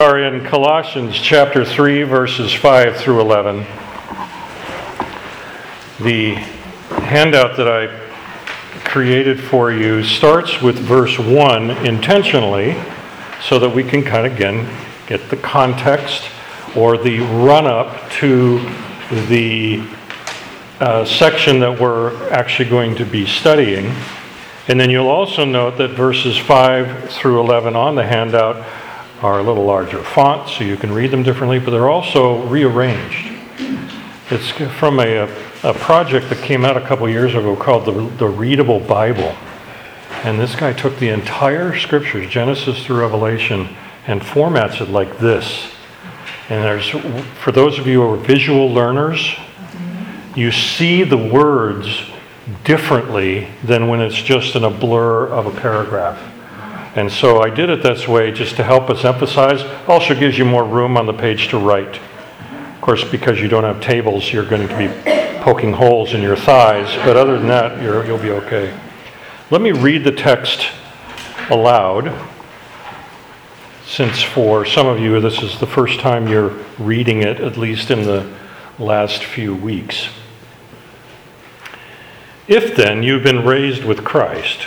are in Colossians chapter 3, verses 5 through 11. The handout that I created for you starts with verse 1 intentionally so that we can kind of again get the context or the run up to the uh, section that we're actually going to be studying. And then you'll also note that verses 5 through 11 on the handout are a little larger font so you can read them differently, but they're also rearranged. It's from a, a project that came out a couple years ago called the, the Readable Bible. And this guy took the entire scriptures, Genesis through Revelation, and formats it like this. And there's, for those of you who are visual learners, you see the words differently than when it's just in a blur of a paragraph. And so I did it this way just to help us emphasize. Also gives you more room on the page to write. Of course, because you don't have tables, you're going to be poking holes in your thighs. But other than that, you will be okay. Let me read the text aloud, since for some of you this is the first time you're reading it, at least in the last few weeks. If then you've been raised with Christ,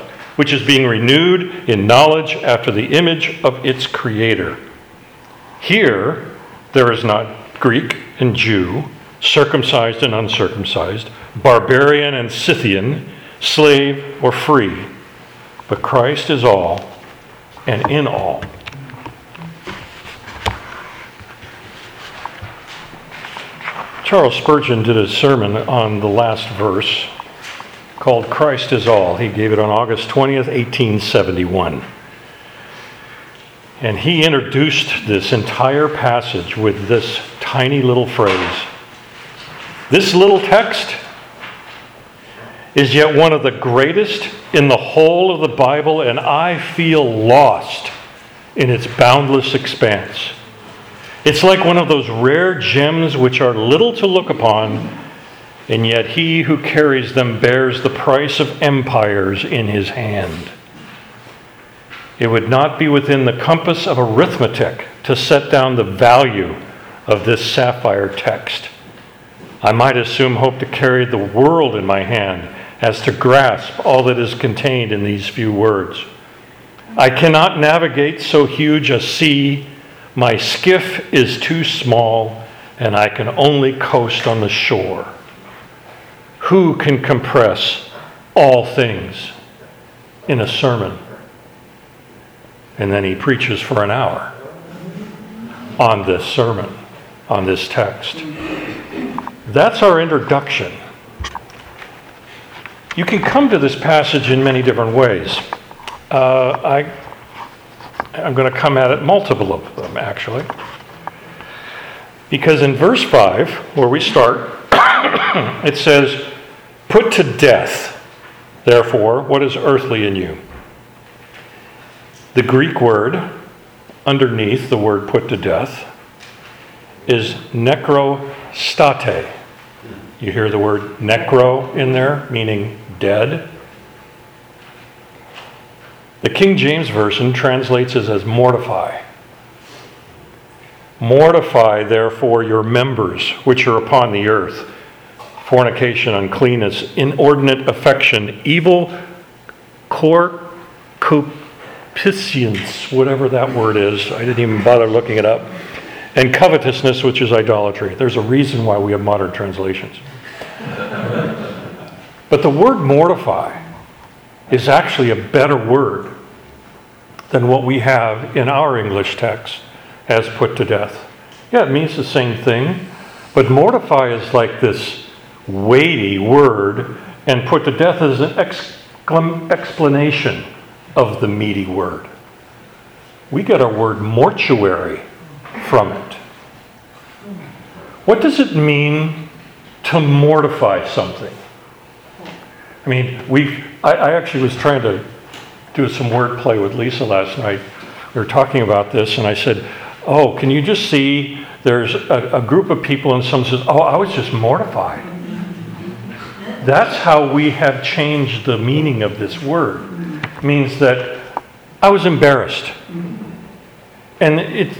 which is being renewed in knowledge after the image of its creator. Here, there is not Greek and Jew, circumcised and uncircumcised, barbarian and Scythian, slave or free, but Christ is all and in all. Charles Spurgeon did a sermon on the last verse called Christ is All. He gave it on August 20th, 1871. And he introduced this entire passage with this tiny little phrase. This little text is yet one of the greatest in the whole of the Bible, and I feel lost in its boundless expanse. It's like one of those rare gems which are little to look upon and yet he who carries them bears the price of empires in his hand. It would not be within the compass of arithmetic to set down the value of this sapphire text. I might assume hope to carry the world in my hand as to grasp all that is contained in these few words. I cannot navigate so huge a sea. My skiff is too small, and I can only coast on the shore. Who can compress all things in a sermon? And then he preaches for an hour on this sermon, on this text. That's our introduction. You can come to this passage in many different ways. Uh, I, I'm going to come at it multiple of them, actually. Because in verse 5, where we start, it says, Put to death, therefore, what is earthly in you. The Greek word underneath the word put to death is nekrosate. You hear the word necro in there, meaning dead. The King James Version translates it as mortify. Mortify, therefore, your members which are upon the earth fornication, uncleanness, inordinate affection, evil concupiscence, whatever that word is. I didn't even bother looking it up. and covetousness, which is idolatry. There's a reason why we have modern translations. but the word mortify is actually a better word than what we have in our English text as put to death. Yeah, it means the same thing, but mortify is like this weighty word, and put to death as an explanation of the meaty word. We get our word mortuary from it. What does it mean to mortify something? I mean, we I, I actually was trying to do some wordplay with Lisa last night. We were talking about this, and I said, Oh, can you just see there's a, a group of people, and someone says, Oh, I was just mortified. That's how we have changed the meaning of this word. It means that I was embarrassed. And it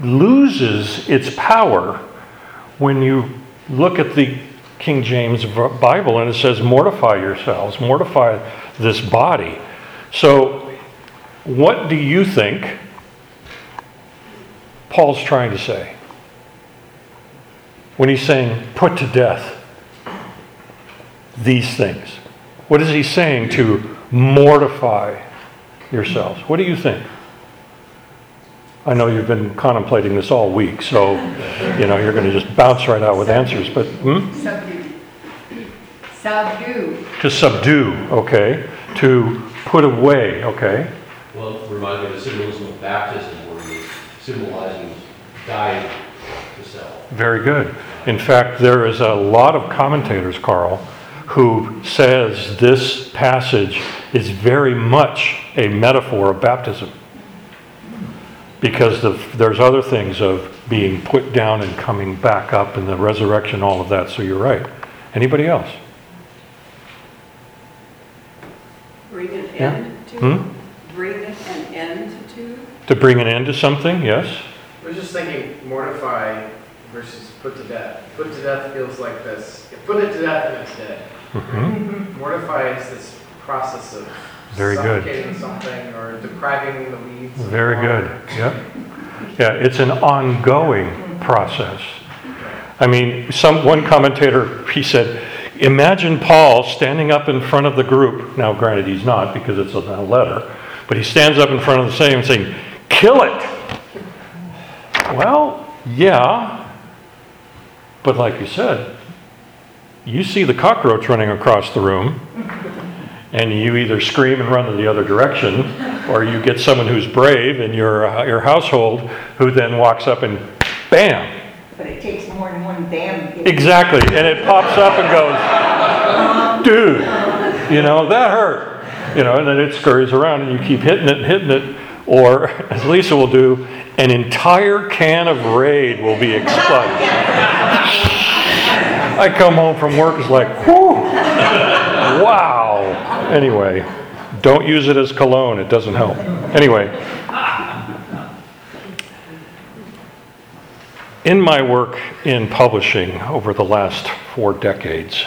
loses its power when you look at the King James Bible and it says, Mortify yourselves, mortify this body. So, what do you think Paul's trying to say? When he's saying, Put to death these things. What is he saying to mortify yourselves? What do you think? I know you've been contemplating this all week, so you know you're going to just bounce right out with answers. But hmm? subdue. Subdue. To subdue, okay. To put away, okay. Well, it reminds me of the symbolism of baptism, where you're symbolizing dying to self. Very good. In fact, there is a lot of commentators, Carl, who says this passage is very much a metaphor of baptism because the, there's other things of being put down and coming back up and the resurrection, all of that. So you're right. Anybody else? Bring an yeah? end to? Hmm? Bring an end to? To bring an end to something, yes. I was just thinking mortify versus put to death. Put to death feels like this. Put it to death and it's dead. Mm-hmm. Mortify is this process of very good. something or depriving the weeds. Very good. Yep. Yeah, it's an ongoing process. I mean, some one commentator he said, imagine Paul standing up in front of the group. Now, granted, he's not because it's a letter, but he stands up in front of the same saying, "Kill it." Well, yeah, but like you said, you see the cockroach running across the room and you either scream and run in the other direction, or you get someone who's brave in your, uh, your household who then walks up and bam. But it takes more than one bam. Exactly, and it pops up and goes, dude, you know, that hurt. You know, and then it scurries around and you keep hitting it and hitting it, or as Lisa will do, an entire can of Raid will be exploded. I come home from work, it's like, whew, wow. Anyway, don't use it as cologne, it doesn't help. Anyway, in my work in publishing over the last four decades,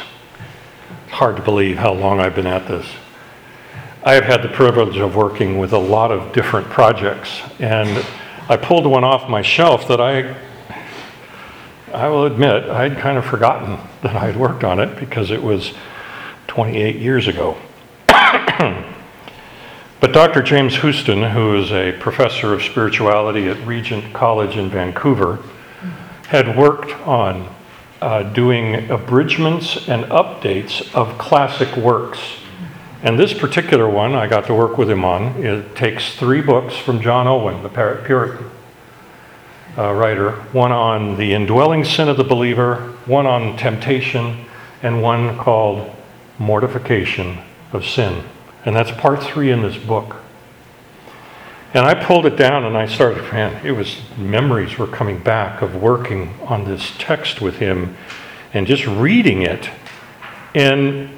hard to believe how long I've been at this. I have had the privilege of working with a lot of different projects, and I pulled one off my shelf that I I will admit, I'd kind of forgotten that I had worked on it because it was 28 years ago. but Dr. James Houston, who is a professor of spirituality at Regent College in Vancouver, had worked on uh, doing abridgments and updates of classic works. And this particular one I got to work with him on. It takes three books from John Owen, the Puritan uh, writer one on the indwelling sin of the believer, one on temptation, and one called Mortification of Sin. And that's part three in this book. And I pulled it down and I started, man, it was memories were coming back of working on this text with him and just reading it. And,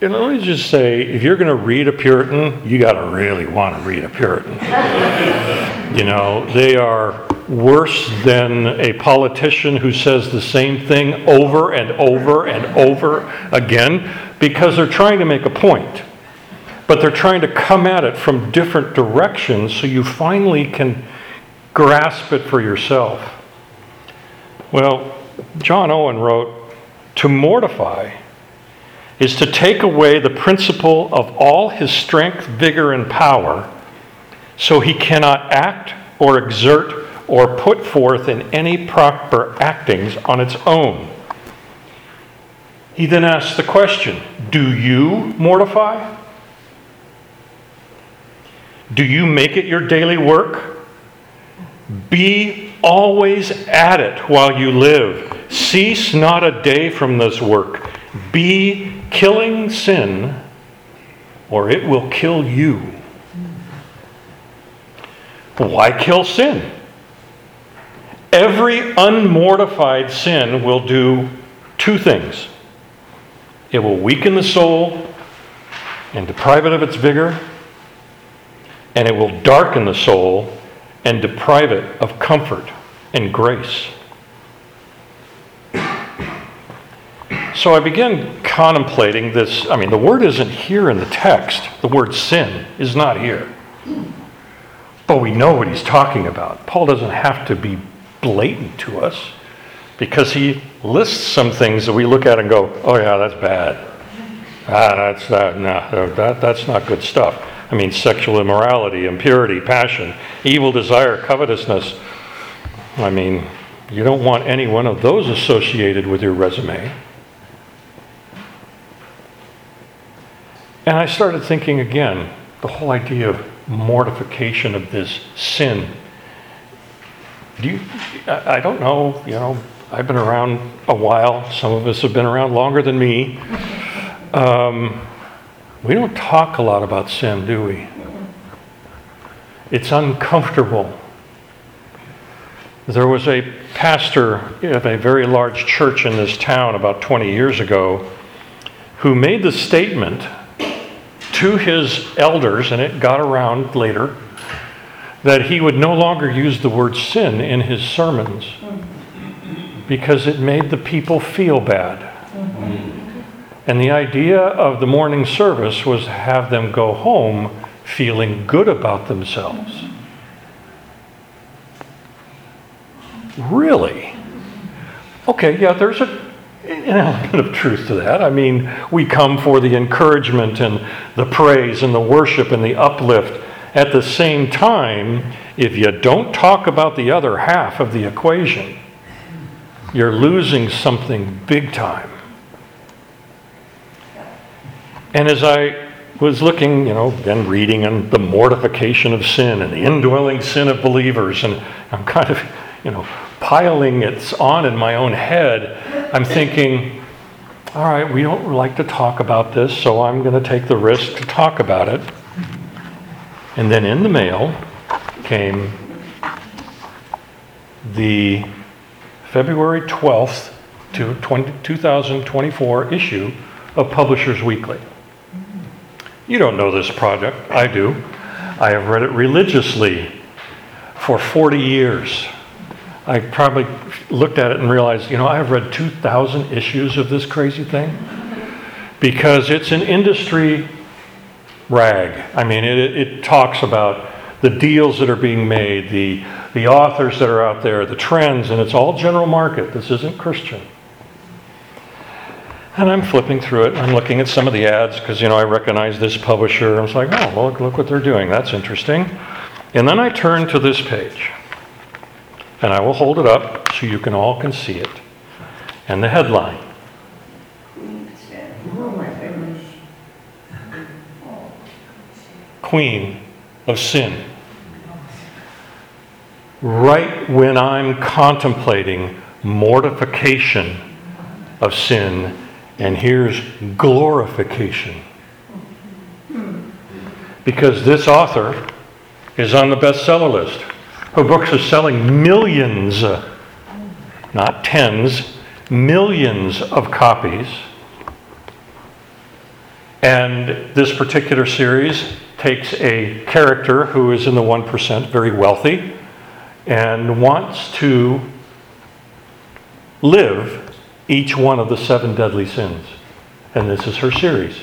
and let me just say, if you're going to read a Puritan, you got to really want to read a Puritan. you know, they are worse than a politician who says the same thing over and over and over again because they're trying to make a point. But they're trying to come at it from different directions so you finally can grasp it for yourself. Well, John Owen wrote To mortify is to take away the principle of all his strength, vigor, and power, so he cannot act or exert or put forth in any proper actings on its own. He then asks the question Do you mortify? Do you make it your daily work? Be always at it while you live. Cease not a day from this work. Be killing sin, or it will kill you. Why kill sin? Every unmortified sin will do two things it will weaken the soul and deprive it of its vigor, and it will darken the soul and deprive it of comfort and grace. So I begin contemplating this. I mean, the word isn't here in the text, the word sin is not here. But we know what he's talking about. Paul doesn't have to be blatant to us because he lists some things that we look at and go, oh, yeah, that's bad. Ah, that's, that, no, that, that's not good stuff. I mean, sexual immorality, impurity, passion, evil desire, covetousness. I mean, you don't want any one of those associated with your resume. And I started thinking again the whole idea of mortification of this sin. Do you, I I don't know, you know, I've been around a while. Some of us have been around longer than me. Um, we don't talk a lot about sin, do we? It's uncomfortable. There was a pastor of a very large church in this town about 20 years ago who made the statement to his elders, and it got around later, that he would no longer use the word sin in his sermons because it made the people feel bad. And the idea of the morning service was to have them go home feeling good about themselves. Really? Okay, yeah, there's a, an element of truth to that. I mean, we come for the encouragement and the praise and the worship and the uplift. At the same time, if you don't talk about the other half of the equation, you're losing something big time. And as I was looking, you know, then reading on the mortification of sin and the indwelling sin of believers, and I'm kind of, you know, piling it on in my own head, I'm thinking, all right, we don't like to talk about this, so I'm going to take the risk to talk about it. And then in the mail came the February 12th to 20, 2024 issue of Publishers Weekly. You don't know this project, I do. I have read it religiously for 40 years. I probably looked at it and realized, you know, I've read 2,000 issues of this crazy thing because it's an industry rag. I mean, it, it talks about the deals that are being made, the, the authors that are out there, the trends, and it's all general market. This isn't Christian. And I'm flipping through it. I'm looking at some of the ads because, you know, I recognize this publisher. I was like, oh, look, look what they're doing. That's interesting. And then I turn to this page. And I will hold it up so you can all can see it. And the headline. Queen of Sin. Right when I'm contemplating mortification of sin, and here's glorification. Because this author is on the bestseller list. Her books are selling millions, uh, not tens, millions of copies. And this particular series takes a character who is in the 1%, very wealthy, and wants to live each one of the seven deadly sins. And this is her series.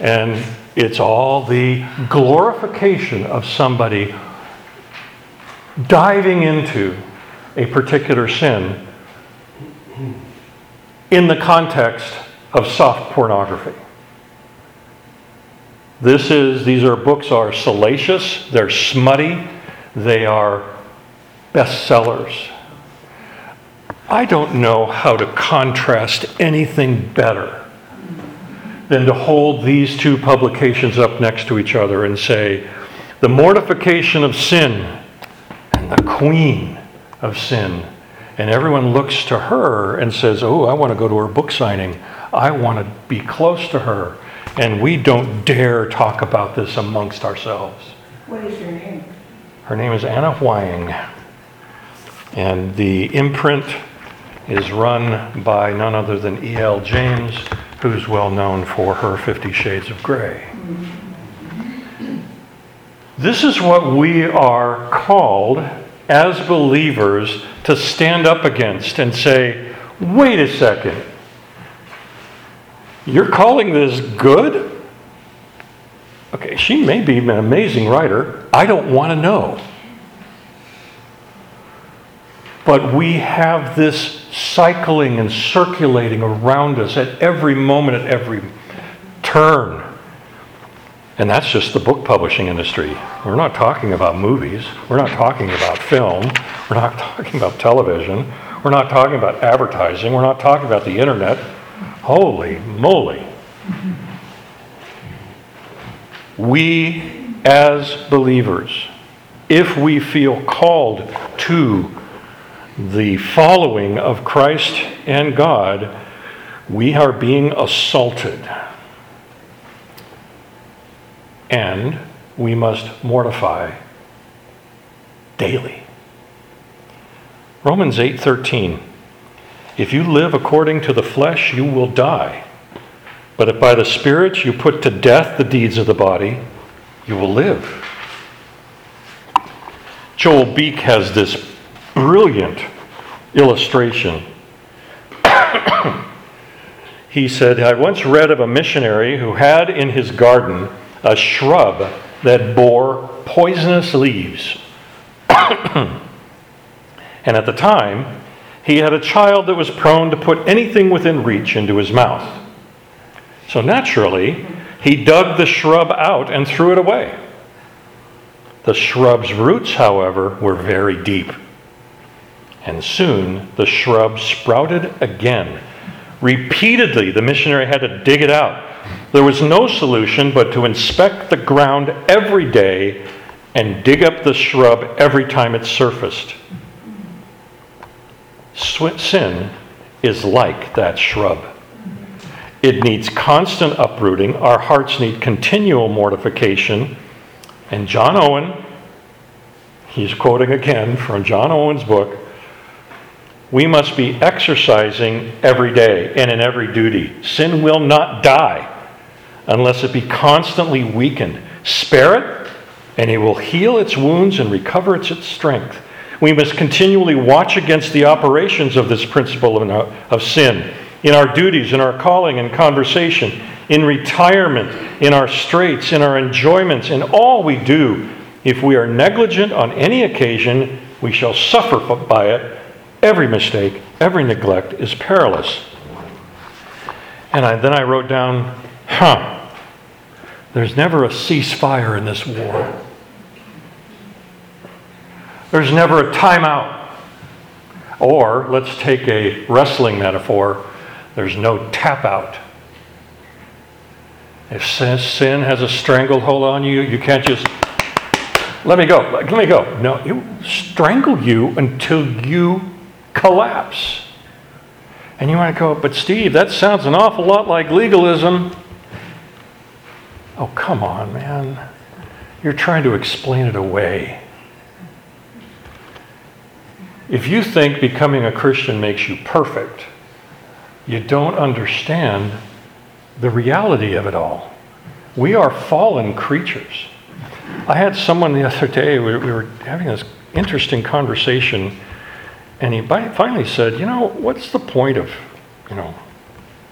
And it's all the glorification of somebody diving into a particular sin in the context of soft pornography. This is, these are books are salacious, they're smutty, they are bestsellers. I don't know how to contrast anything better than to hold these two publications up next to each other and say, the mortification of sin and the queen of sin. And everyone looks to her and says, Oh, I want to go to her book signing. I want to be close to her. And we don't dare talk about this amongst ourselves. What is your name? Her name is Ana Huang. And the imprint is run by none other than E.L. James, who's well known for her Fifty Shades of Grey. This is what we are called as believers to stand up against and say, wait a second, you're calling this good? Okay, she may be an amazing writer. I don't want to know. But we have this cycling and circulating around us at every moment, at every turn. And that's just the book publishing industry. We're not talking about movies. We're not talking about film. We're not talking about television. We're not talking about advertising. We're not talking about the internet. Holy moly. We, as believers, if we feel called to the following of Christ and God, we are being assaulted. And we must mortify daily. Romans 8:13 If you live according to the flesh, you will die. But if by the Spirit you put to death the deeds of the body, you will live. Joel Beeke has this brilliant illustration. he said, I once read of a missionary who had in his garden a shrub that bore poisonous leaves. and at the time, he had a child that was prone to put anything within reach into his mouth. So naturally, he dug the shrub out and threw it away. The shrub's roots, however, were very deep. And soon the shrub sprouted again. Repeatedly, the missionary had to dig it out. There was no solution but to inspect the ground every day and dig up the shrub every time it surfaced. Sin is like that shrub. It needs constant uprooting. Our hearts need continual mortification. And John Owen, he's quoting again from John Owen's book, we must be exercising every day and in every duty. Sin will not die unless it be constantly weakened. Spare it, and it will heal its wounds and recover its, strength. We must continually watch against the operations of this principle of, uh, of sin in our duties, in our calling and conversation, in retirement, in our straits, in our enjoyments, in all we do. If we are negligent on any occasion, we shall suffer by it Every mistake, every neglect is perilous. And I, then I wrote down, huh, there's never a ceasefire in this war. There's never a timeout. Or, let's take a wrestling metaphor, there's no tap out. If sin has a stranglehold on you, you can't just let me go, let me go. No, it will strangle you until you collapse. And you might go, but Steve, that sounds an awful lot like legalism. Oh, come on, man. You're trying to explain it away. If you think becoming a Christian makes you perfect, you don't understand the reality of it all. We are fallen creatures. I had someone the other day, we were having this interesting conversation and he finally said, You know, what's the point of, you know,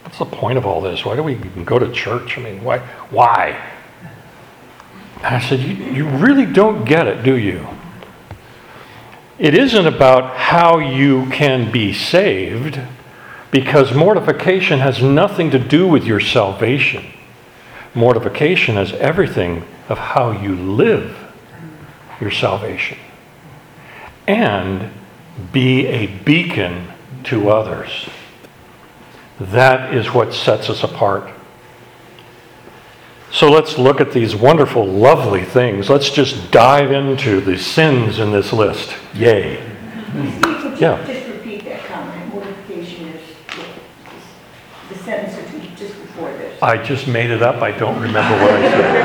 what's the point of all this? Why do we even go to church? I mean, why? Why? And I said, you, you really don't get it, do you? It isn't about how you can be saved, because mortification has nothing to do with your salvation. Mortification has everything of how you live your salvation. And be a beacon to others. That is what sets us apart. So let's look at these wonderful, lovely things. Let's just dive into the sins in this list. Yay. Steve, could Yeah. just repeat that comment? Mortification is the sentence that you- just before this. I just made it up. I don't remember what I said.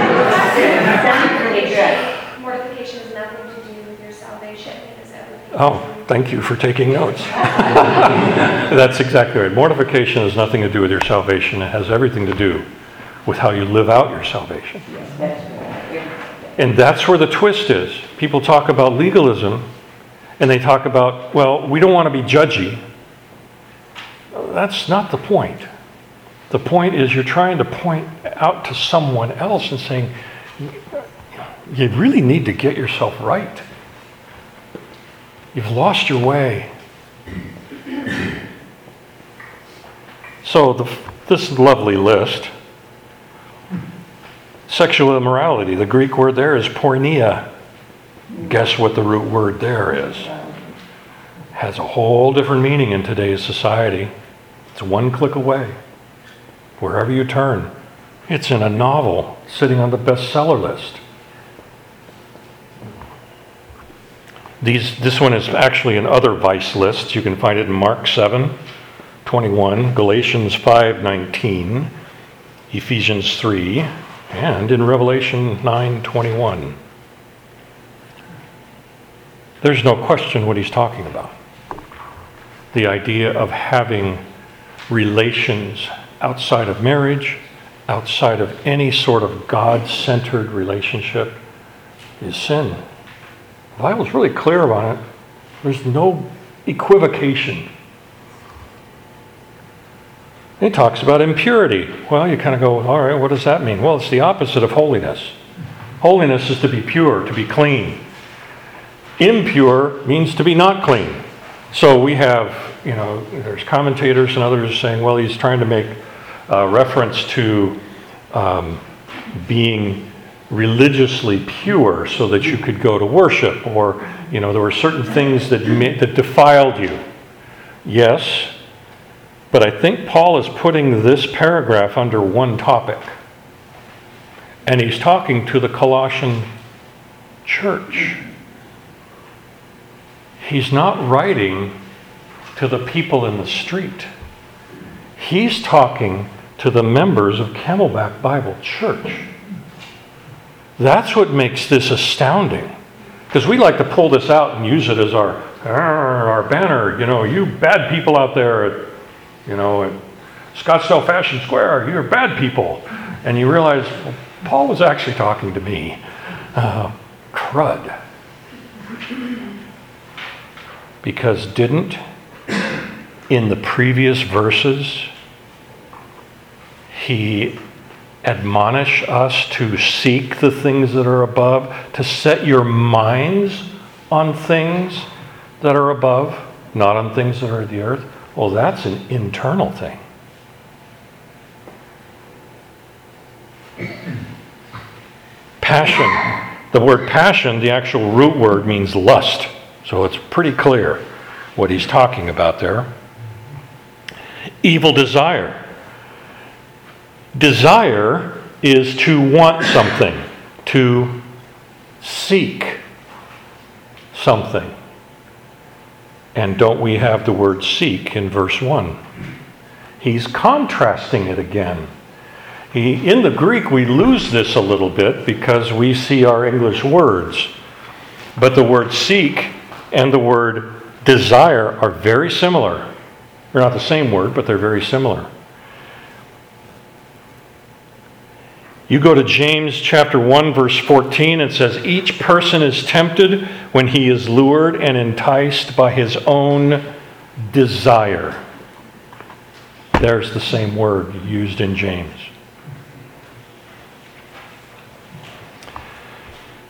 It sounded really good. Mortification has nothing to do with your salvation, it is everything. Oh, thank you for taking notes. That's exactly right. Mortification has nothing to do with your salvation. It has everything to do with how you live out your salvation. Yes, that's right. And that's where the twist is. People talk about legalism and they talk about, well, we don't want to be judgy. That's not the point. The point is you're trying to point out to someone else and saying, you really need to get yourself right. You've lost your way. So, the, this lovely list Sexual immorality, the Greek word there is porneia. Guess what the root word there is? Has a whole different meaning in today's society. It's one click away. Wherever you turn, it's in a novel sitting on the bestseller list. These, this one is actually in other vice lists. You can find it in Mark 7, 21, Galatians 5, 19, Ephesians 3, and in Revelation 9:21. There's no question what he's talking about. The idea of having relations outside of marriage, outside of any sort of God-centered relationship is sin. The Bible's really clear about it. There's no equivocation. He talks about impurity. Well, you kind of go, all right, what does that mean? Well, it's the opposite of holiness. Holiness is to be pure, to be clean. Impure means to be not clean. So we have, you know, there's commentators and others saying, well, he's trying to make uh, reference to um, being religiously pure so that you could go to worship, or, you know, there were certain things that, ma- that defiled you. Yes, but I think Paul is putting this paragraph under one topic. And he's talking to the Colossian church. He's not writing to the people in the street. He's talking to the members of Camelback Bible Church. That's what makes this astounding. Because we like to pull this out and use it as our, our banner. You know, you bad people out there you know, at Scottsdale Fashion Square, you're bad people. And you realize, well, Paul was actually talking to me. Uh, crud. Because didn't, in the previous verses, he admonish us to seek the things that are above, to set your minds on things that are above, not on things that are the earth? Well, that's an internal thing. Passion. The word passion, the actual root word means lust. So it's pretty clear what he's talking about there. Evil desire. Desire is to want something, to seek something. And don't we have the word seek in verse 1? He's contrasting it again. He, in the Greek, we lose this a little bit because we see our English words. But the word seek and the word desire are very similar. They're not the same word, but they're very similar. You go to James chapter 1 verse 14 it says each person is tempted when he is lured and enticed by his own desire. There's the same word used in James.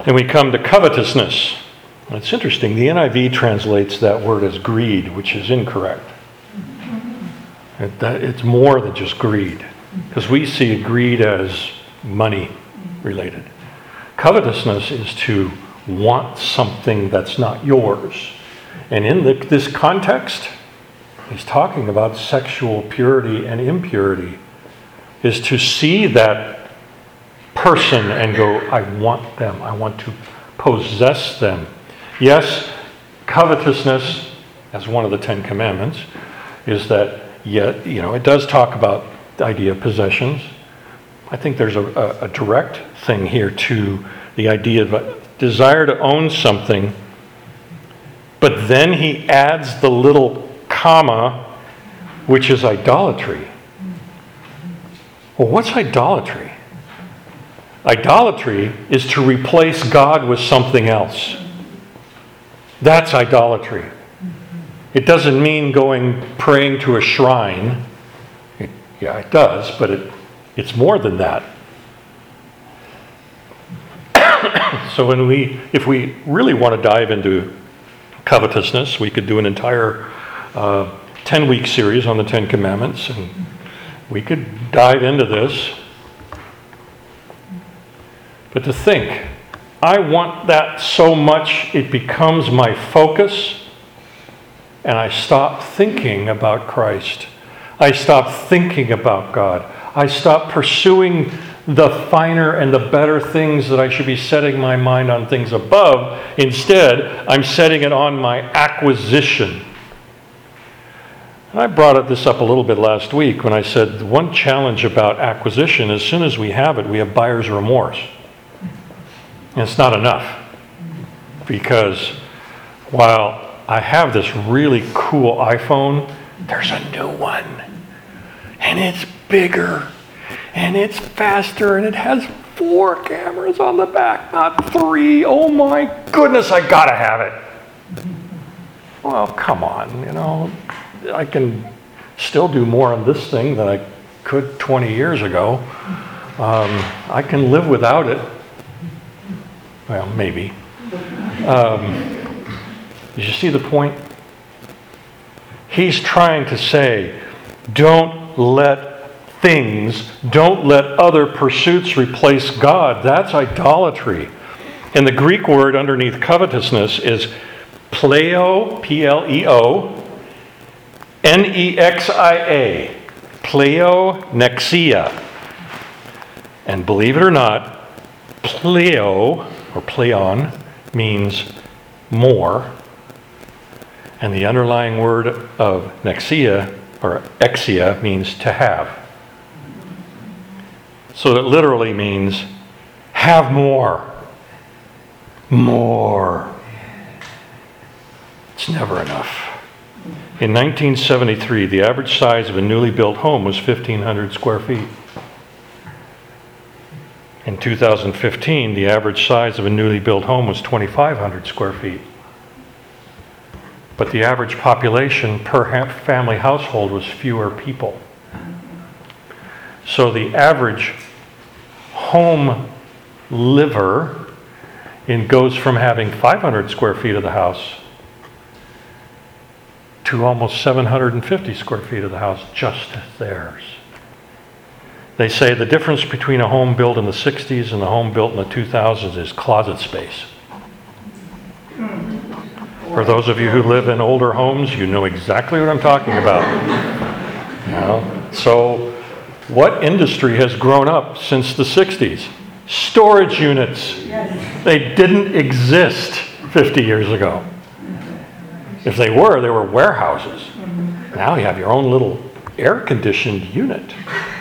Then we come to covetousness. It's interesting, the NIV translates that word as greed, which is incorrect. It's more than just greed, because we see greed as money related. Covetousness is to want something that's not yours. And in the- this context, he's talking about sexual purity and impurity, is to see that person and go, I want them, I want to possess them. Yes, covetousness, as one of the Ten Commandments, is that, yet, you know, it does talk about the idea of possessions. I think there's a, a, a direct thing here to the idea of a desire to own something, but then he adds the little comma, which is idolatry. Well, what's idolatry? Idolatry is to replace God with something else. That's idolatry. It doesn't mean going praying to a shrine. It- yeah, it does, but it, it's more than that. so when we, if we really want to dive into covetousness, we could do an entire uh, 10-week series on the Ten Commandments, and we could dive into this. But to think, I want that so much it becomes my focus, and I stop thinking about Christ. I stop thinking about God. I stop pursuing the finer and the better things that I should be setting my mind on things above. Instead, I'm setting it on my acquisition. And I brought this up a little bit last week when I said one challenge about acquisition, as soon as we have it, we have buyer's remorse. And it's not enough. Because while I have this really cool iPhone, there's a new one. And it's bigger. And it's faster. And it has four cameras on the back, not three. Oh my goodness, I gotta have it. Well, come on, you know. I can still do more on this thing than I could 20 years ago. Um, I can live without it. Well, maybe. Um, did you see the point? He's trying to say, don't let things, don't let other pursuits replace God. That's idolatry. And the Greek word underneath covetousness is pleo, P L E O, N E X I A, pleonexia. And believe it or not, pleo or pleon means more. And the underlying word of nexia or exia means to have. So it literally means have more. More. It's never enough. In 1973, the average size of a newly built home was 1,500 square feet. In 2015, the average size of a newly built home was 2,500 square feet. But the average population per family household was fewer people. So the average home liver and goes from having 500 square feet of the house to almost 750 square feet of the house just theirs. They say the difference between a home built in the 60s and a home built in the 2000s is closet space. For those of you who live in older homes, you know exactly what I'm talking about. You know? So, what industry has grown up since the 60s? Storage units. Yes. They didn't exist 50 years ago. If they were, they were warehouses. Now you have your own little air conditioned unit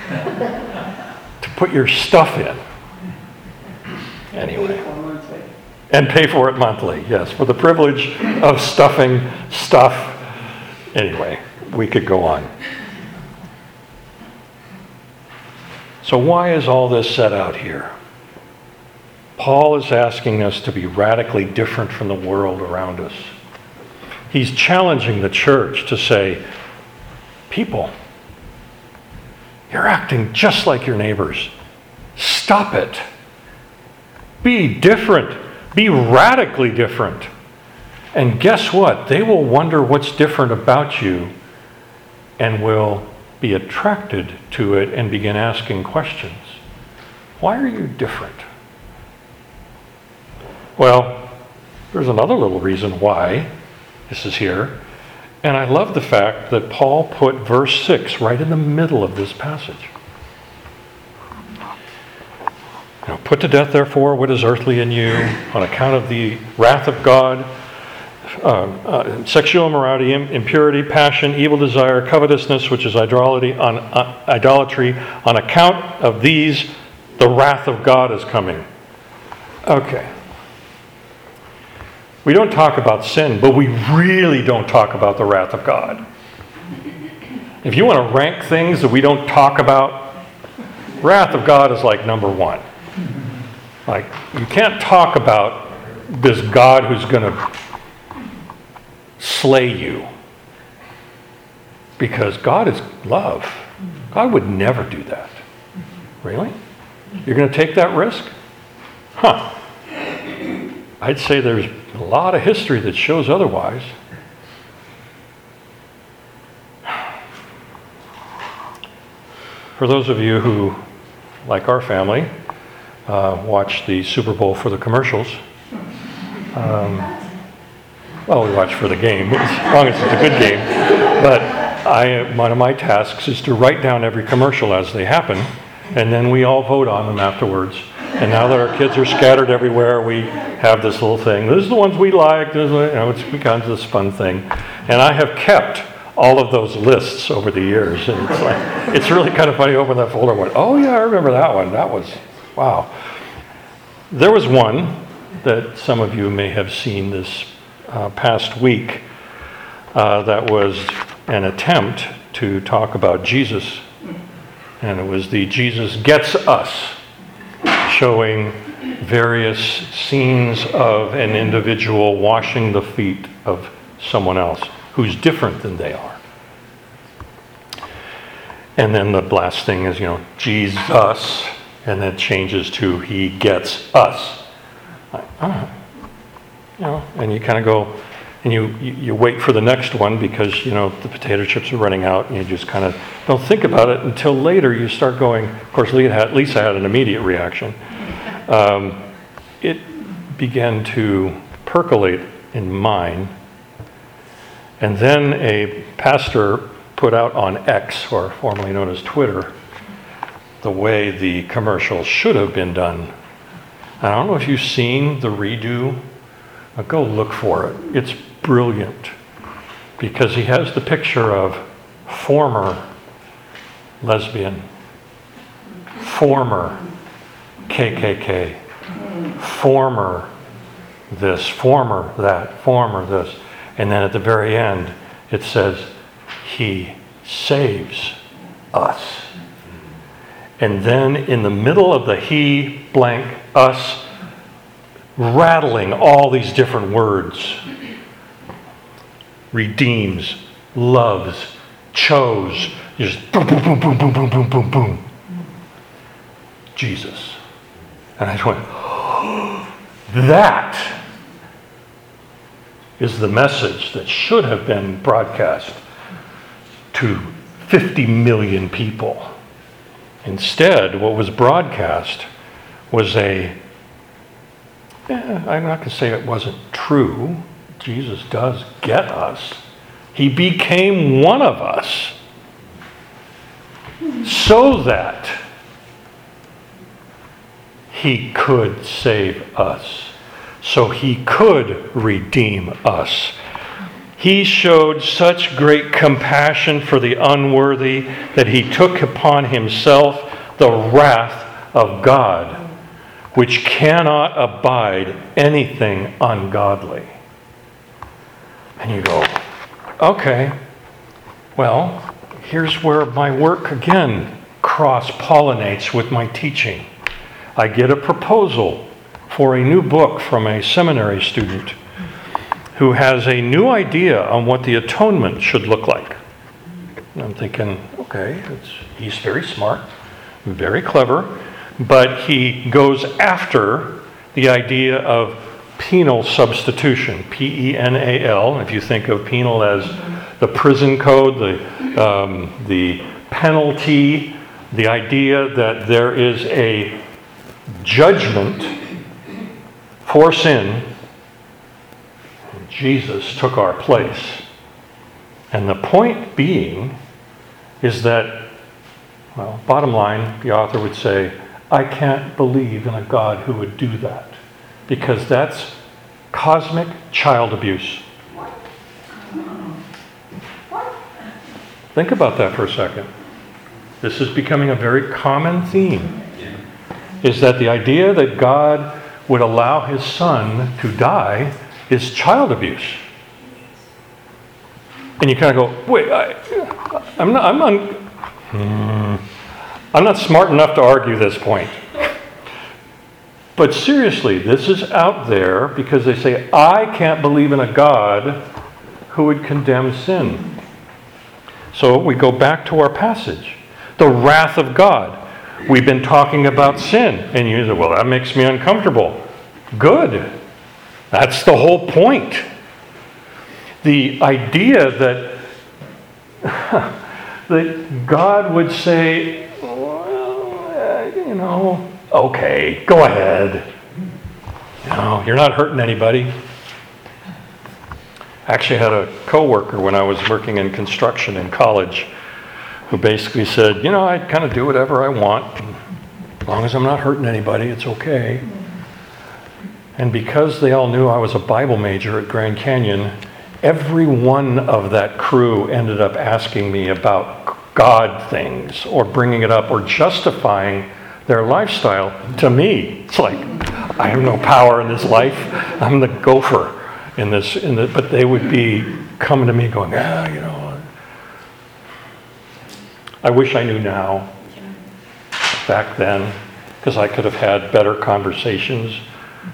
to put your stuff in. Anyway. And pay for it monthly, yes, for the privilege of stuffing stuff. Anyway, we could go on. So, why is all this set out here? Paul is asking us to be radically different from the world around us. He's challenging the church to say, people, you're acting just like your neighbors. Stop it. Be different. Be radically different. And guess what? They will wonder what's different about you and will be attracted to it and begin asking questions. Why are you different? Well, there's another little reason why this is here. And I love the fact that Paul put verse 6 right in the middle of this passage. You know, put to death, therefore, what is earthly in you on account of the wrath of God, uh, uh, sexual immorality, impurity, passion, evil desire, covetousness, which is idolatry on, uh, idolatry. On account of these, the wrath of God is coming. Okay. We don't talk about sin, but we really don't talk about the wrath of God. If you want to rank things that we don't talk about, wrath of God is like number one. Like, you can't talk about this God who's going to slay you. Because God is love. God would never do that. Really? You're going to take that risk? Huh. I'd say there's a lot of history that shows otherwise. For those of you who, like our family, uh, watch the Super Bowl for the commercials, um, well, we watch for the game, as long as it's a good game. But I, one of my tasks is to write down every commercial as they happen, and then we all vote on them afterwards. And now that our kids are scattered everywhere, we have this little thing. This is the ones we like. This is, you know, it's become this fun thing. And I have kept all of those lists over the years. And it's like, it's really kind of funny. Open that folder, went, oh yeah, I remember that one. That was wow. There was one that some of you may have seen this uh, past week. Uh, that was an attempt to talk about Jesus, and it was the Jesus Gets Us showing various scenes of an individual washing the feet of someone else who's different than they are. And then the last thing is, you know, Jesus, and then changes to He gets us. Like, ah. You know, and you kind of go, and you, you, you wait for the next one because, you know, the potato chips are running out, and you just kind of don't think about it until later you start going. Of course, Lisa had, Lisa had an immediate reaction. Um, it began to percolate in mine. And then a pastor put out on X, or formerly known as Twitter, the way the commercial should have been done. I don't know if you've seen the redo. Go look for it. It's brilliant because he has the picture of former lesbian, former KKK, former this, former that, former this. And then at the very end, it says, He saves us. And then in the middle of the He blank us, rattling all these different words redeems, loves, chose, just boom, boom, boom, boom, boom, boom, boom, boom, boom. Jesus. And I just went, that is the message that should have been broadcast to 50 million people. Instead, what was broadcast was a, I'm not going to say it wasn't true. Jesus does get us. He became one of us so that he could save us, so he could redeem us. He showed such great compassion for the unworthy that he took upon himself the wrath of God, which cannot abide anything ungodly. And you go, okay, well, here's where my work again cross pollinates with my teaching. I get a proposal for a new book from a seminary student who has a new idea on what the atonement should look like. And I'm thinking, okay, he's very smart, very clever, but he goes after the idea of penal substitution, P E N A L. If you think of penal as the prison code, the, um, the penalty, the idea that there is a judgment for sin, Jesus took our place. And the point being is that, well, bottom line, the author would say, I can't believe in a God who would do that because that's cosmic child abuse. Think about that for a second. This is becoming a very common theme. Is that the idea that God would allow his son to die is child abuse. And you kind of go, wait, I, I'm not, I'm not, hmm, I'm not smart enough to argue this point. But seriously, this is out there because they say, I can't believe in a God who would condemn sin. So we go back to our passage the wrath of God. We've been talking about sin. And you say, well, that makes me uncomfortable. Good. That's the whole point. The idea that, that God would say, know, okay, go ahead. You know, you're not hurting anybody. I actually had a coworker when I was working in construction in college who basically said, you know, I kind of do whatever I want. As long as I'm not hurting anybody, it's okay. And because they all knew I was a Bible major at Grand Canyon, every one of that crew ended up asking me about God things or bringing it up or justifying their lifestyle to me. It's like, I have no power in this life. I'm the gopher in this, in the, but they would be coming to me going, ah, you know, I wish I knew now, back then, because I could have had better conversations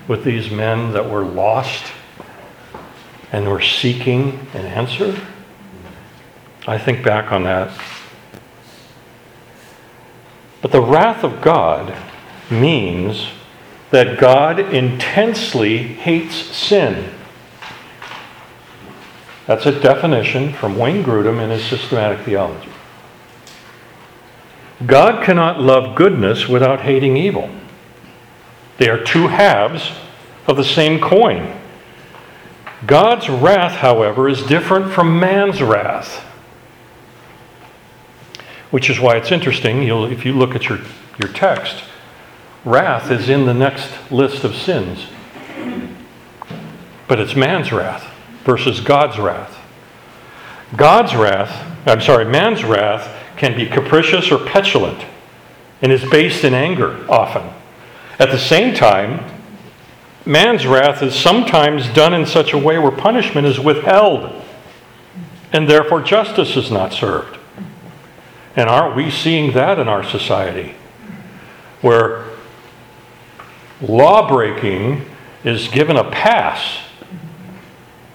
with these men that were lost and were seeking an answer. I think back on that. But the wrath of God means that God intensely hates sin. That's a definition from Wayne Grudem in his systematic theology. God cannot love goodness without hating evil. They are two halves of the same coin. God's wrath, however, is different from man's wrath. Which is why it's interesting, You'll, if you look at your, your text, wrath is in the next list of sins. But it's man's wrath versus God's wrath. God's wrath, I'm sorry, man's wrath can be capricious or petulant and is based in anger often. At the same time, man's wrath is sometimes done in such a way where punishment is withheld and therefore justice is not served. And aren't we seeing that in our society? Where law breaking is given a pass.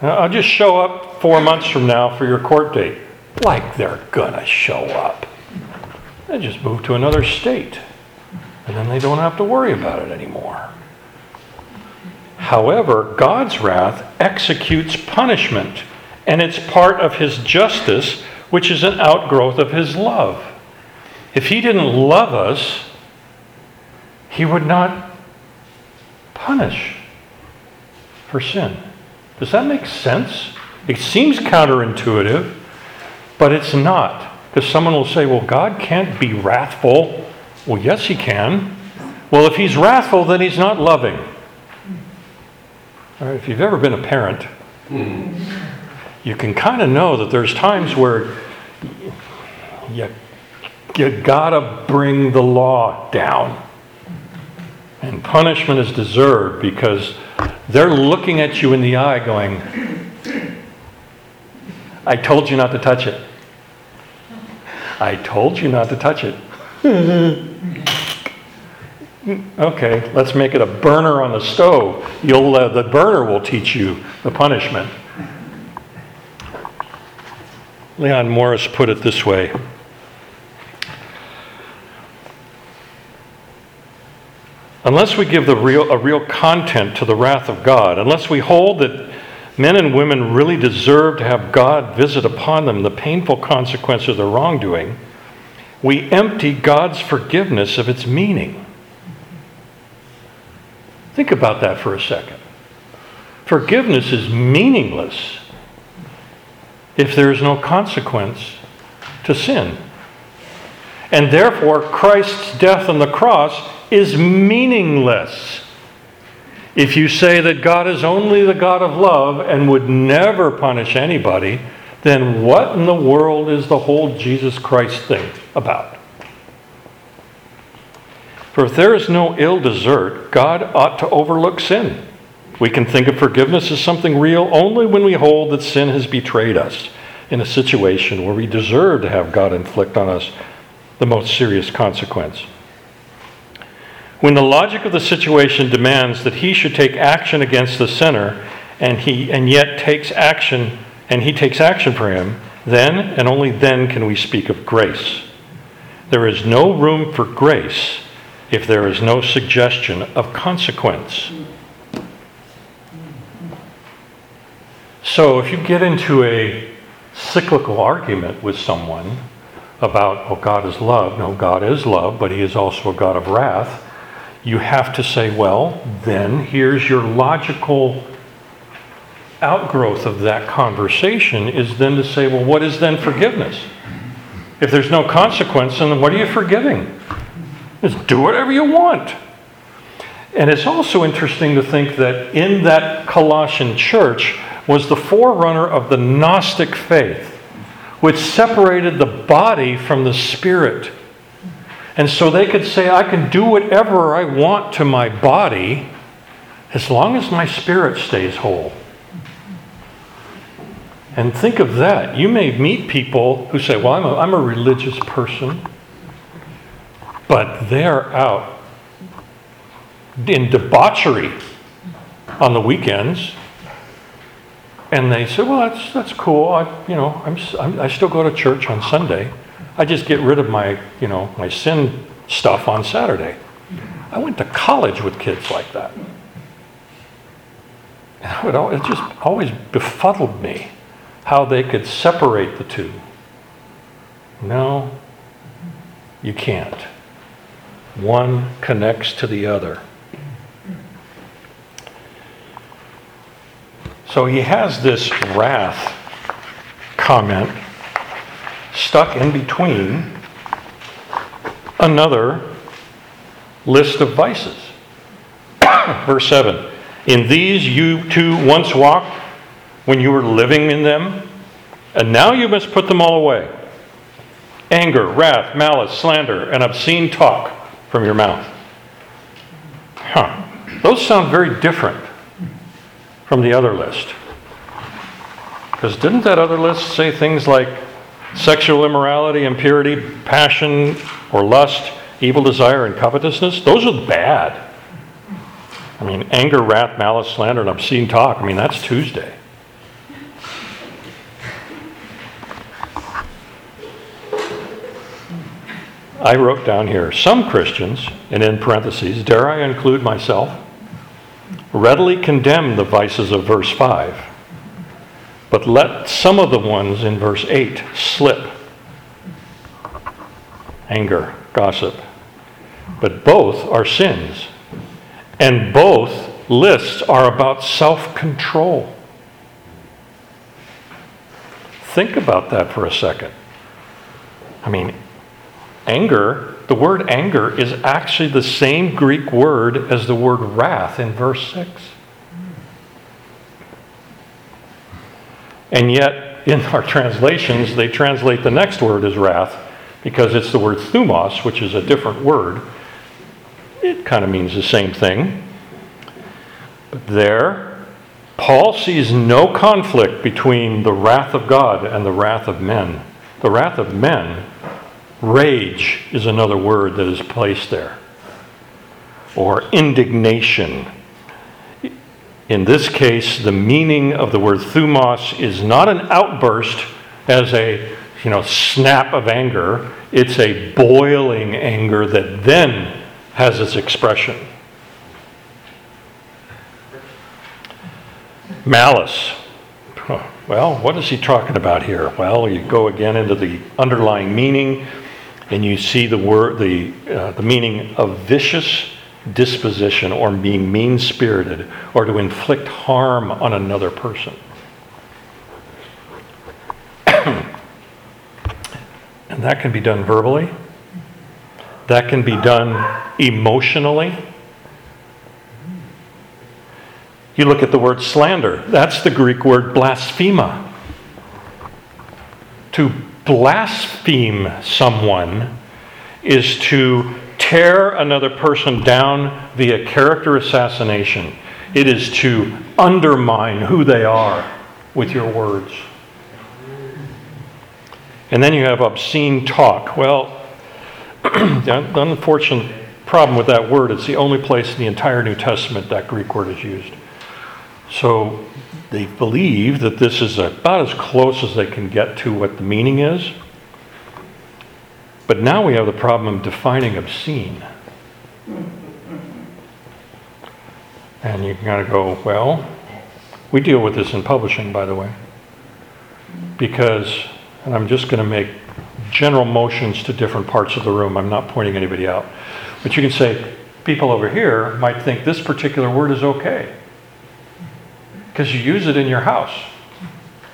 I'll just show up four months from now for your court date like they're gonna show up. They just move to another state, and then they don't have to worry about it anymore. However, God's wrath executes punishment, and it's part of his justice, which is an outgrowth of his love. If he didn't love us, he would not punish for sin. Does that make sense? It seems counterintuitive, but it's not. Because someone will say, well, God can't be wrathful. Well, yes, He can. Well, if He's wrathful, then He's not loving. All right, if you've ever been a parent, hmm. You can kind of know that there's times where you, you gotta bring the law down. And punishment is deserved because they're looking at you in the eye going, I told you not to touch it. I told you not to touch it. okay, let's make it a burner on the stove. You'll, uh, the burner will teach you the punishment. Leon Morris put it this way unless we give the real, a real content to the wrath of God, unless we hold that men and women really deserve to have God visit upon them the painful consequences of their wrongdoing, we empty God's forgiveness of its meaning. Think about that for a second. Forgiveness is meaningless if there is no consequence to sin. And therefore, Christ's death on the cross is meaningless. If you say that God is only the God of love and would never punish anybody, then what in the world is the whole Jesus Christ thing about? For if there is no ill desert, God ought to overlook sin. We can think of forgiveness as something real only when we hold that sin has betrayed us in a situation where we deserve to have God inflict on us the most serious consequence. When the logic of the situation demands that he should take action against the sinner and he and yet takes action and he takes action for him, then and only then can we speak of grace. There is no room for grace if there is no suggestion of consequence. So if you get into a cyclical argument with someone about, oh, God is love, no, God is love, but He is also a God of wrath, you have to say, well, then here's your logical outgrowth of that conversation is then to say, well, what is then forgiveness? If there's no consequence, then what are you forgiving? Just do whatever you want. And it's also interesting to think that in that Colossian church was the forerunner of the Gnostic faith, which separated the body from the spirit. And so they could say, I can do whatever I want to my body as long as my spirit stays whole. And think of that. You may meet people who say, Well, I'm a, I'm a religious person, but they're out in debauchery on the weekends. And they said, Well, that's, that's cool. I, you know, I'm, I'm, I still go to church on Sunday. I just get rid of my, you know, my sin stuff on Saturday. I went to college with kids like that. And it just always befuddled me how they could separate the two. No, you can't. One connects to the other. So he has this wrath comment stuck in between another list of vices. Verse 7 In these you too once walked when you were living in them, and now you must put them all away anger, wrath, malice, slander, and obscene talk from your mouth. Huh. Those sound very different from the other list. Because didn't that other list say things like sexual immorality, impurity, passion or lust, evil desire, and covetousness? Those are bad. I mean, anger, wrath, malice, slander, and obscene talk. I mean, that's Tuesday. I wrote down here some Christians, and in parentheses, dare I include myself, readily condemn the vices of verse 5, but let some of the ones in verse 8 slip anger, gossip. But both are sins, and both lists are about self control. Think about that for a second. I mean, Anger, the word anger is actually the same Greek word as the word wrath in verse 6. And yet, in our translations, they translate the next word as wrath because it's the word thumos, which is a different word. It kind of means the same thing. But there, Paul sees no conflict between the wrath of God and the wrath of men. The wrath of men Rage is another word that is placed there, or indignation. In this case, the meaning of the word thumos is not an outburst as a you know, snap of anger, it's a boiling anger that then has its expression. Malice. Well, what is he talking about here? Well, you go again into the underlying meaning and you see the word, the, uh, the meaning of vicious disposition or being mean spirited or to inflict harm on another person. and that can be done verbally, that can be done emotionally. You look at the word slander, that's the Greek word blasphema. To blaspheme someone is to tear another person down via character assassination. It is to undermine who they are with your words. And then you have obscene talk. Well, the unfortunate problem with that word, it's the only place in the entire New Testament that Greek word is used. So they believe that this is about as close as they can get to what the meaning is. But now we have the problem of defining obscene. And you kind of go, well, we deal with this in publishing, by the way. Because, and I'm just going to make general motions to different parts of the room, I'm not pointing anybody out. But you can say, people over here might think this particular word is okay. Because you use it in your house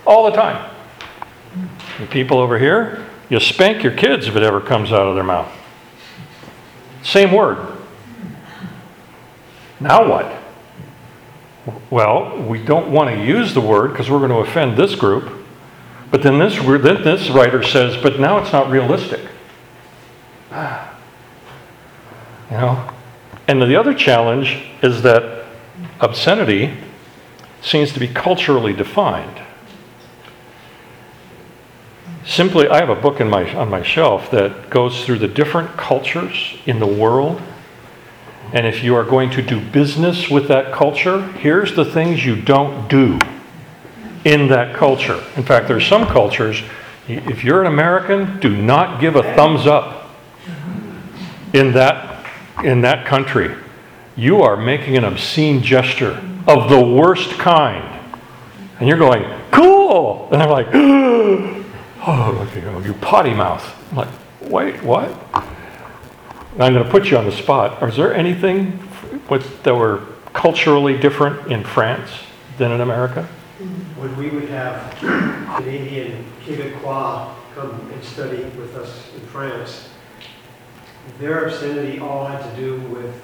all the time. And people over here, you spank your kids if it ever comes out of their mouth. Same word. Now what? Well, we don't want to use the word because we're going to offend this group. But then this, then this writer says, but now it's not realistic. You know? And the other challenge is that obscenity seems to be culturally defined. Simply, I have a book my, on my shelf that goes through the different cultures in the world. And if you are going to do business with that culture, here's the things you don't do in that culture. In fact, there's some cultures, if you're an American, do not give a thumbs up in that, in that country. You are making an obscene gesture of the worst kind. And you're going, cool! And I'm like, oh, you, know, you potty mouth. I'm like, wait, what? I'm going to put you on the spot. Is there anything what, that were culturally different in France than in America? When we would have Canadian Québécois come and study with us in France, their obscenity all had to do with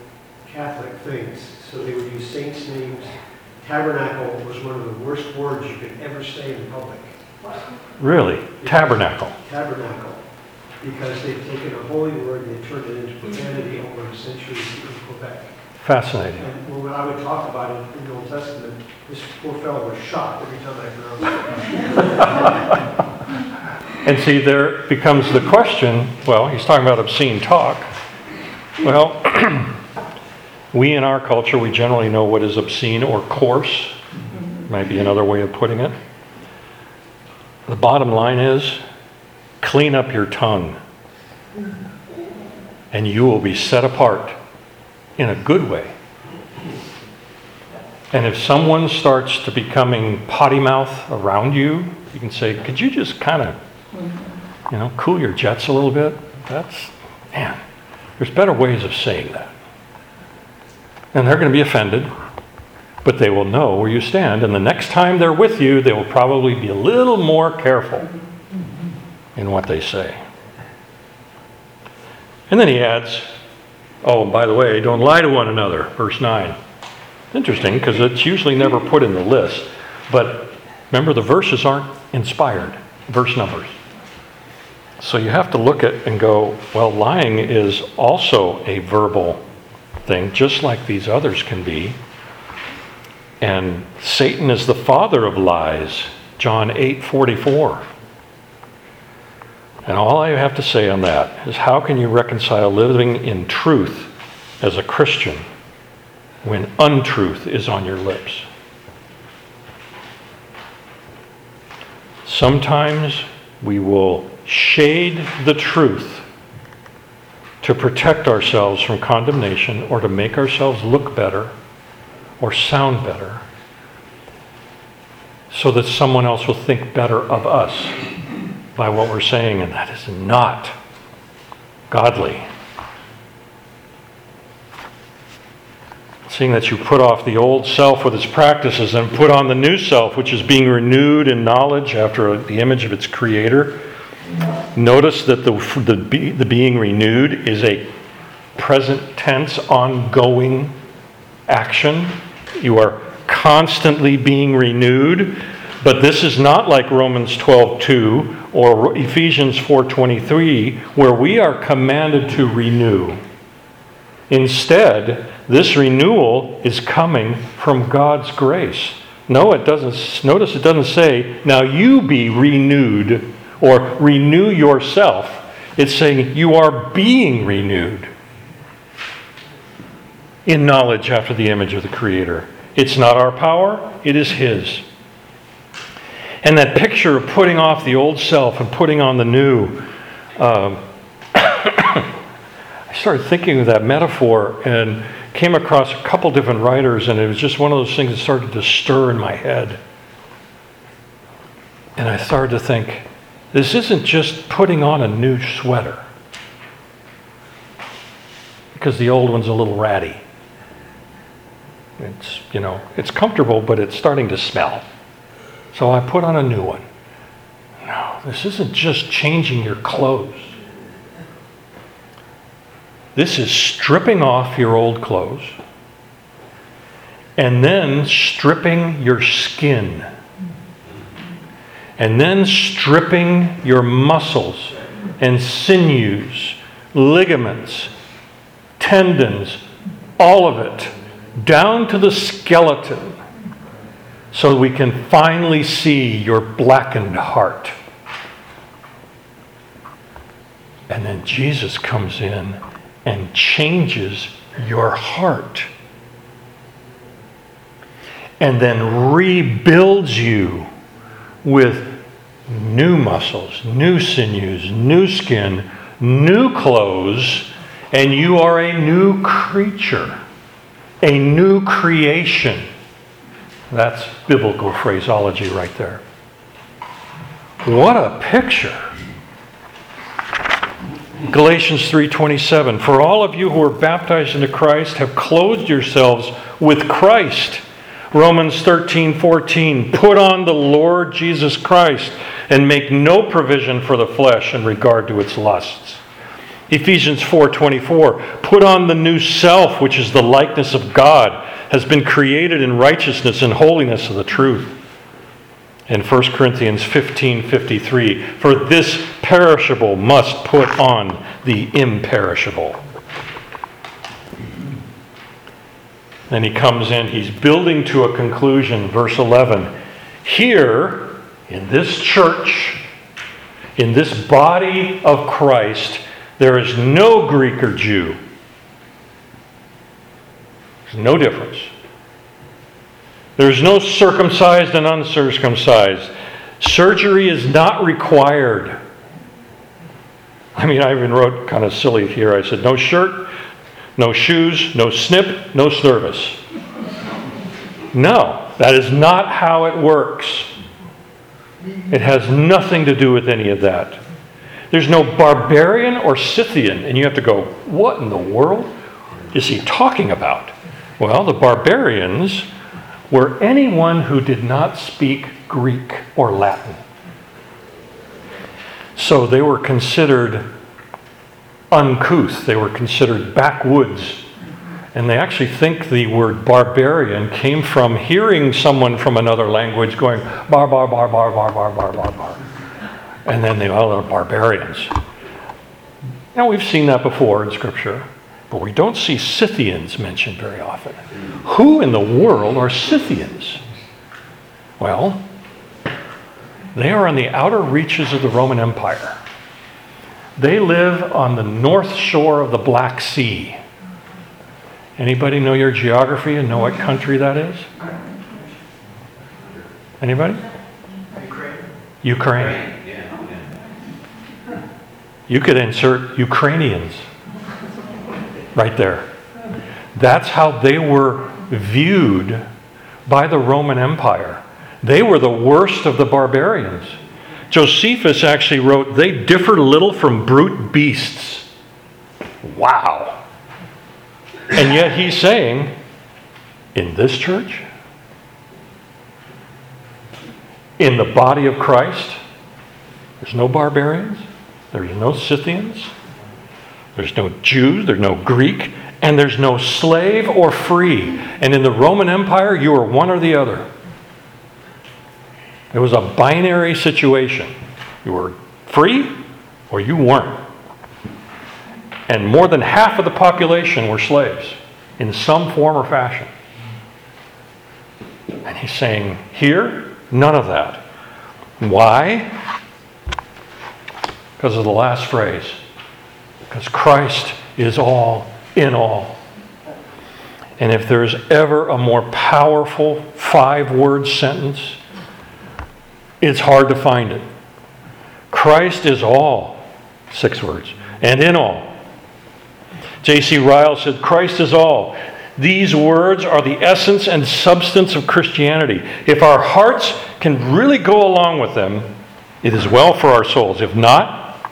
Catholic things. So they would use saints' names. Tabernacle was one of the worst words you could ever say in public. Really? Tabernacle. Tabernacle. Because they've taken a holy word and they turned it into profanity over the centuries in Quebec. Fascinating. And when I would talk about it in the Old Testament, this poor fellow was shocked every time I pronounced it. And see, there becomes the question well, he's talking about obscene talk. Well, we in our culture, we generally know what is obscene or coarse, might be another way of putting it. The bottom line is clean up your tongue, and you will be set apart in a good way. And if someone starts to becoming potty mouth around you, you can say, could you just kind of, you know, cool your jets a little bit? That's, man, there's better ways of saying that. And they're going to be offended, but they will know where you stand. And the next time they're with you, they will probably be a little more careful in what they say. And then he adds, oh, by the way, don't lie to one another, verse 9. Interesting, because it's usually never put in the list. But remember, the verses aren't inspired, verse numbers. So you have to look at and go, well, lying is also a verbal thing, just like these others can be. And Satan is the father of lies, John 8 44. And all I have to say on that is how can you reconcile living in truth as a Christian when untruth is on your lips? Sometimes we will shade the truth to protect ourselves from condemnation or to make ourselves look better or sound better. so that someone else will think better of us by what we're saying, and that is not godly. Seeing that you put off the old self with its practices and put on the new self, which is being renewed in knowledge after the image of its creator. Notice that the, the, be, the being renewed is a present tense, ongoing action. You are constantly being renewed. But this is not like Romans 12:2 or Ephesians 4:23 where we are commanded to renew. Instead, this renewal is coming from God's grace. No, it doesn't notice it doesn't say, "Now you be renewed" or "renew yourself." It's saying you are being renewed in knowledge after the image of the creator. It's not our power, it is his. And that picture of putting off the old self and putting on the new, um, I started thinking of that metaphor and came across a couple different writers, and it was just one of those things that started to stir in my head. And I started to think this isn't just putting on a new sweater, because the old one's a little ratty. It's, you know, it's comfortable, but it's starting to smell. So I put on a new one. No, this isn't just changing your clothes. This is stripping off your old clothes and then stripping your skin and then stripping your muscles and sinews, ligaments, tendons, all of it, down to the skeleton so we can finally see your blackened heart. And then Jesus comes in and changes your heart. And then rebuilds you with new muscles, new sinews, new skin, new clothes, and you are a new creature, a new creation. That's biblical phraseology right there. What a picture. Galatians 3:27 For all of you who are baptized into Christ have clothed yourselves with Christ. Romans 13:14 Put on the Lord Jesus Christ and make no provision for the flesh in regard to its lusts. Ephesians 4:24 Put on the new self which is the likeness of God has been created in righteousness and holiness of the truth. In 1 Corinthians 15:53 For this perishable must put on the imperishable. Then he comes in, he's building to a conclusion, verse 11. Here, in this church, in this body of Christ, there is no Greek or Jew. There's no difference. There's no circumcised and uncircumcised. Surgery is not required. I mean, I even wrote kind of silly here. I said, no shirt, no shoes, no snip, no service. No, that is not how it works. It has nothing to do with any of that. There's no barbarian or Scythian, and you have to go, what in the world is he talking about? Well, the barbarians were anyone who did not speak Greek or Latin. So they were considered uncouth, they were considered backwoods. And they actually think the word barbarian came from hearing someone from another language going bar, bar, bar, bar, bar, bar, bar, bar, bar. And then they, all are barbarians. Now, we've seen that before in Scripture, but we don't see Scythians mentioned very often. Who in the world are Scythians? Well, they are on the outer reaches of the Roman Empire. They live on the north shore of the Black Sea. Anybody know your geography and know what country that is? Anybody? Ukraine. Ukraine. You could insert Ukrainians right there. That's how they were viewed by the Roman Empire. They were the worst of the barbarians. Josephus actually wrote, They differ little from brute beasts. Wow. And yet he's saying, in this church, in the body of Christ, there's no barbarians, there's no Scythians, there's no Jews, there's no Greek, and there's no slave or free. And in the Roman Empire, you were one or the other. It was a binary situation. You were free or you weren't. And more than half of the population were slaves in some form or fashion. And he's saying, here, none of that. Why? Because of the last phrase. Because Christ is all in all. And if there's ever a more powerful five word sentence, it's hard to find it. Christ is all, six words, and in all. J.C. Ryle said, Christ is all. These words are the essence and substance of Christianity. If our hearts can really go along with them, it is well for our souls. If not,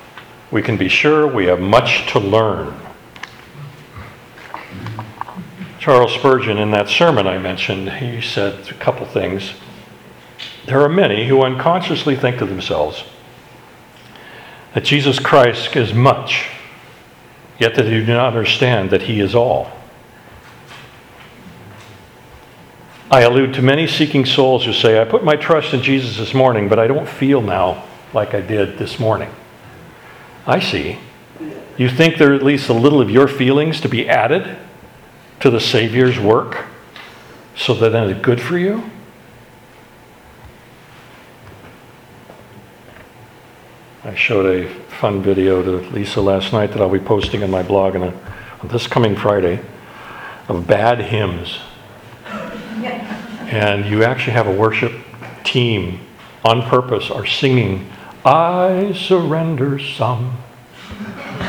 we can be sure we have much to learn. Charles Spurgeon, in that sermon I mentioned, he said a couple things. There are many who unconsciously think to themselves that Jesus Christ is much, yet that they do not understand that he is all. I allude to many seeking souls who say, I put my trust in Jesus this morning, but I don't feel now like I did this morning. I see. You think there at least a little of your feelings to be added to the Savior's work so that then it's good for you? I showed a fun video to Lisa last night that I'll be posting on my blog on, a, on this coming Friday of bad hymns. And you actually have a worship team on purpose are singing, I surrender some.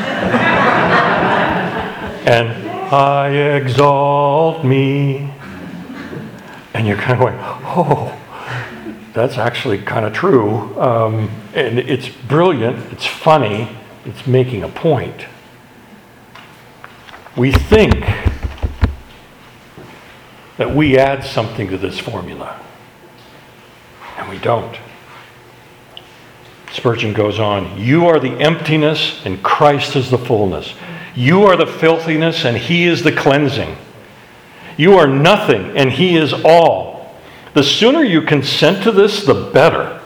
and I exalt me. And you're kind of going, oh, that's actually kind of true. Um, and it's brilliant, it's funny, it's making a point. We think that we add something to this formula, and we don't. Spurgeon goes on You are the emptiness, and Christ is the fullness. You are the filthiness, and He is the cleansing. You are nothing, and He is all. The sooner you consent to this, the better.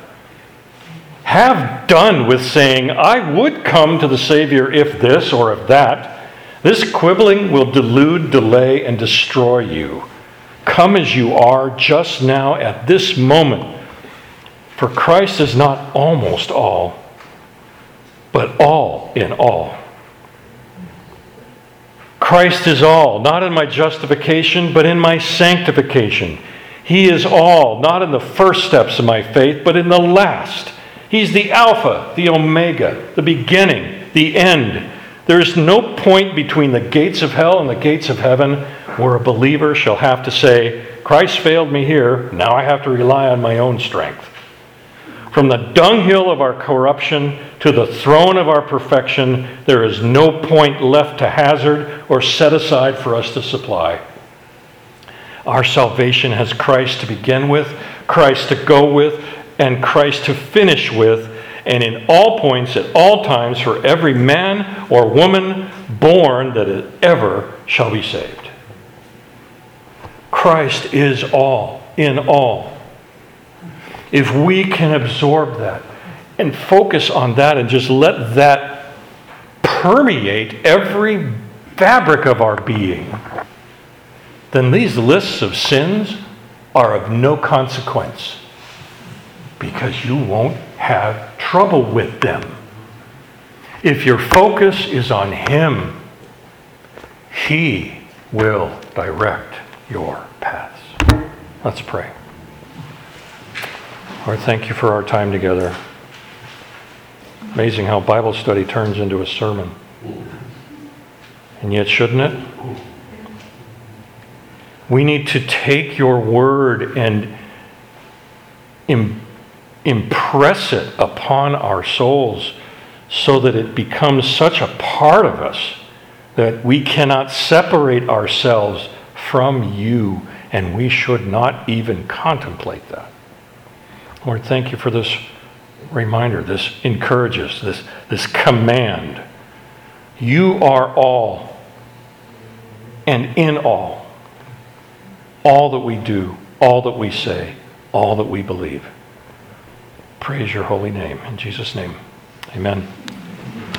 Have done with saying, I would come to the Savior if this or if that. This quibbling will delude, delay, and destroy you. Come as you are just now at this moment. For Christ is not almost all, but all in all. Christ is all, not in my justification, but in my sanctification. He is all, not in the first steps of my faith, but in the last. He's the Alpha, the Omega, the beginning, the end. There is no point between the gates of hell and the gates of heaven where a believer shall have to say, Christ failed me here, now I have to rely on my own strength. From the dunghill of our corruption to the throne of our perfection, there is no point left to hazard or set aside for us to supply. Our salvation has Christ to begin with, Christ to go with, and Christ to finish with, and in all points, at all times, for every man or woman born that ever shall be saved. Christ is all, in all. If we can absorb that and focus on that and just let that permeate every fabric of our being, then these lists of sins are of no consequence because you won't have trouble with them. If your focus is on Him, He will direct your paths. Let's pray. Lord, thank you for our time together. Amazing how Bible study turns into a sermon. And yet, shouldn't it? We need to take your word and im- impress it upon our souls so that it becomes such a part of us that we cannot separate ourselves from you, and we should not even contemplate that. Lord, thank you for this reminder, this encourages, this, this command. You are all and in all. All that we do, all that we say, all that we believe. Praise your holy name. In Jesus' name, amen.